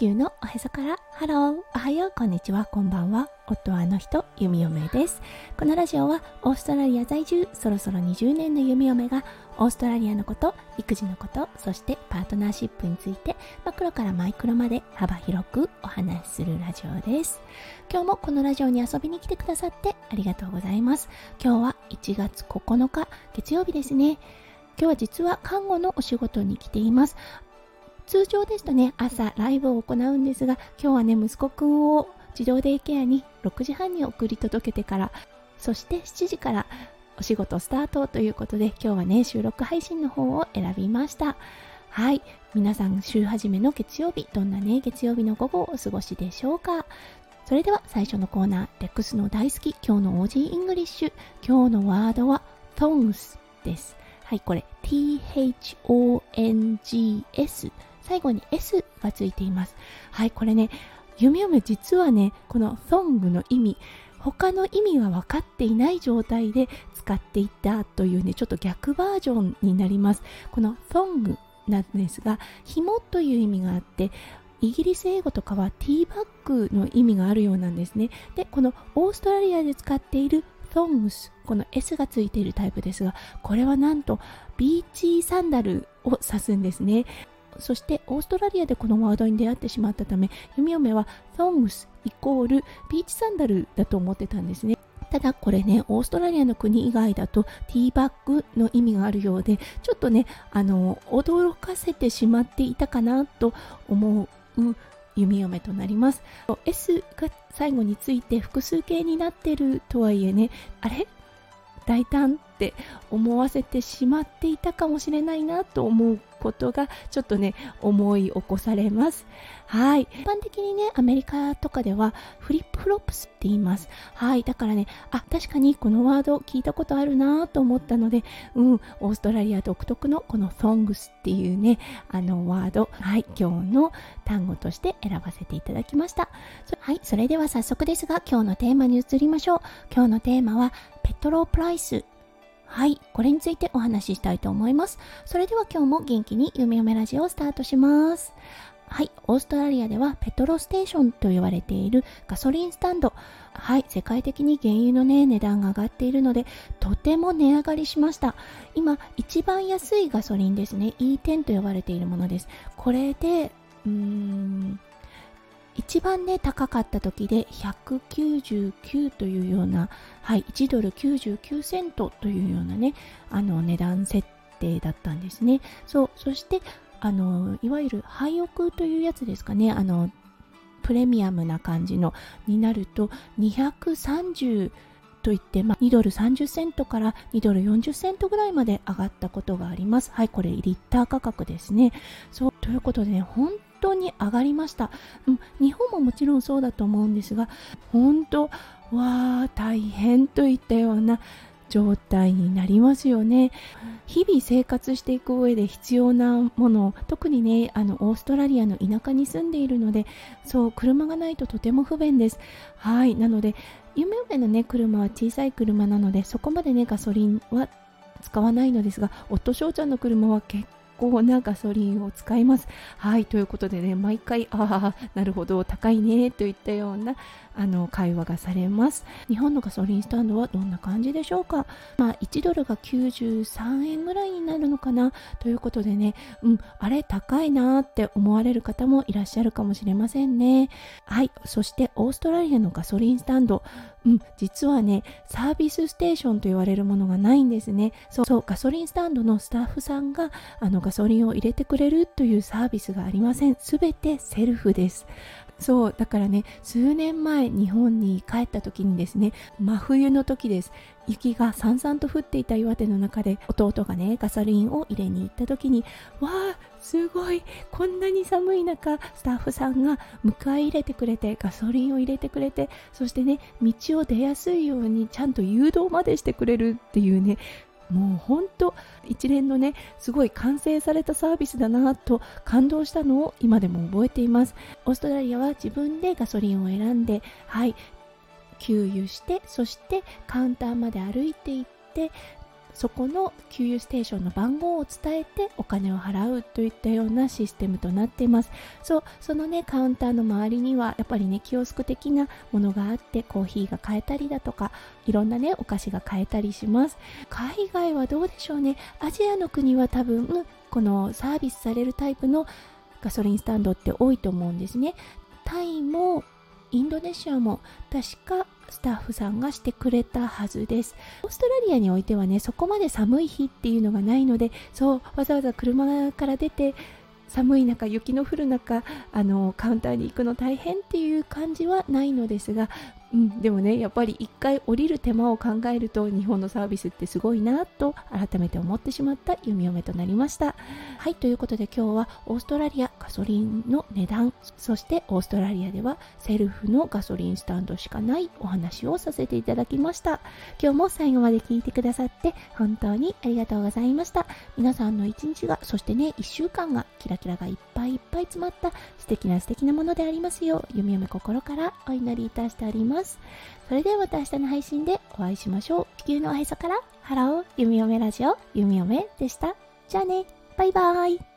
球のおへそからハローおはようこんにちはこんばんは夫はあの人弓嫁です。このラジオはオーストラリア在住そろそろ20年の弓嫁がオーストラリアのこと育児のことそしてパートナーシップについてマクロからマイクロまで幅広くお話しするラジオです。今日もこのラジオに遊びに来てくださってありがとうございます。今日は1月9日月曜日ですね。今日は実は看護のお仕事に来ています。通常ですとね、朝ライブを行うんですが、今日はね、息子くんを児童デイケアに6時半に送り届けてから、そして7時からお仕事スタートということで、今日はね、収録配信の方を選びました。はい。皆さん、週始めの月曜日、どんなね、月曜日の午後をお過ごしでしょうか？それでは最初のコーナー、レックスの大好き、今日の Aussie English。今日のワードは、tongs です。はい、これ、t-h-o-n-g-s 最後に S がついています。はい、これね、弓嫁実はね、この thong の意味、他の意味は分かっていない状態で使っていたというね、ちょっと逆バージョンになります。この thong なんですが、紐という意味があって、イギリス英語とかはティーバッグの意味があるようなんですね。で、このオーストラリアで使っている thongs この S がついているタイプですがこれはなんとビーチサンダルを指すんですねそしてオーストラリアでこのワードに出会ってしまったため弓嫁は thongs イコールビーチサンダルだと思ってたんですね。ただこれねオーストラリアの国以外だとティーバッグの意味があるようでちょっとねあの驚かせてしまっていたかなと思う弓嫁となります。S が最後について複数形になってるとはいえねあれ？大胆って思わせてしまっていたかもしれないなと思うことがちょっとね思い起こされます。はい。一般的にねアメリカとかではフリップフロップスって言います。はい。だからねあ確かにこのワード聞いたことあるなと思ったのでうん。オーストラリア独特のこの songs っていうねあのワード。はい。今日の単語として選ばせていただきました。はい。それでは早速ですが今日のテーマに移りましょう。今日のテーマはペトロプライス。はい、これについてお話ししたいと思います。それでは今日も元気に夢嫁ラジオをスタートします。はい、オーストラリアではペトロステーションと言われているガソリンスタンド。はい、世界的に原油のね、値段が上がっているので、とても値上がりしました。今、一番安いガソリンですね、E10 と呼ばれているものです。これで、うーん、一番ね高かった時で199というような、はい、1ドル99セントというようなねあの値段設定だったんですねそうそしてあのいわゆる廃屋というやつですかねあのプレミアムな感じのになると230といって、まあ、2ドル30セントから2ドル40セントぐらいまで上がったことがあります。はい、これリッター価格ですね。そうということでね、本当に上がりました、うん、日本ももちろんそうだと思うんですが本当わあ大変といったような状態になりますよね。日々生活していく上で必要なもの特にねあのオーストラリアの田舎に住んでいるのでそう車がないととても不便です。はいなので夢夢のね車は小さい車なのでそこまでねガソリンは使わないのですが夫翔ちゃんの車は結構なガソリンを使います。はい、ということでね、毎回、ああ、なるほど、高いね、といったようなあの会話がされます。日本のガソリンスタンドはどんな感じでしょうか？まあ、1ドルが93円ぐらいになるのかな？ということでね、うん、あれ高いなって思われる方もいらっしゃるかもしれませんね。はい、そしてオーストラリアのガソリンスタンド、うん、実はね、サービスステーションと言われるものがないんですね。そう、そうガソリンスタンドのスタッフさんがあのガソリンを入れてくれるというサービスがありません。すべてセルフです。そうだからね数年前日本に帰った時にですね真冬の時です雪がさんさんと降っていた岩手の中で弟がねガソリンを入れに行った時にわあすごいこんなに寒い中スタッフさんが迎え入れてくれてガソリンを入れてくれてそしてね道を出やすいようにちゃんと誘導までしてくれるっていうねもう本当一連のねすごい完成されたサービスだなと感動したのを今でも覚えています。オーストラリアは自分でガソリンを選んではい給油してそしてカウンターまで歩いていってそこの給油ステーションの番号を伝えてお金を払うといったようなシステムとなっています。そうそのねカウンターの周りにはやっぱりねキオスク的なものがあってコーヒーが買えたりだとかいろんなねお菓子が買えたりします。海外はどうでしょうね。アジアの国は多分このサービスされるタイプのガソリンスタンドって多いと思うんですね。タイもインドネシアも確かスタッフさんがしてくれたはずです。オーストラリアにおいてはねそこまで寒い日っていうのがないのでそうわざわざ車から出て寒い中雪の降る中あのカウンターに行くの大変っていう感じはないのですがうん、でもねやっぱり一回降りる手間を考えると日本のサービスってすごいなと改めて思ってしまった弓嫁となりました。はいということで今日はオーストラリアガソリンの値段そしてオーストラリアではセルフのガソリンスタンドしかないお話をさせていただきました今日も最後まで聞いてくださって本当にありがとうございました皆さんの一日がそしてね1週間がキラキラがいっぱいいっぱい詰まった素敵な素敵なものでありますよう弓嫁心からお祈りいたしております。それではまた明日の配信でお会いしましょう。地球のおへそからハロー、弓嫁ラジオ、弓嫁でした。じゃあね、バイバーイ。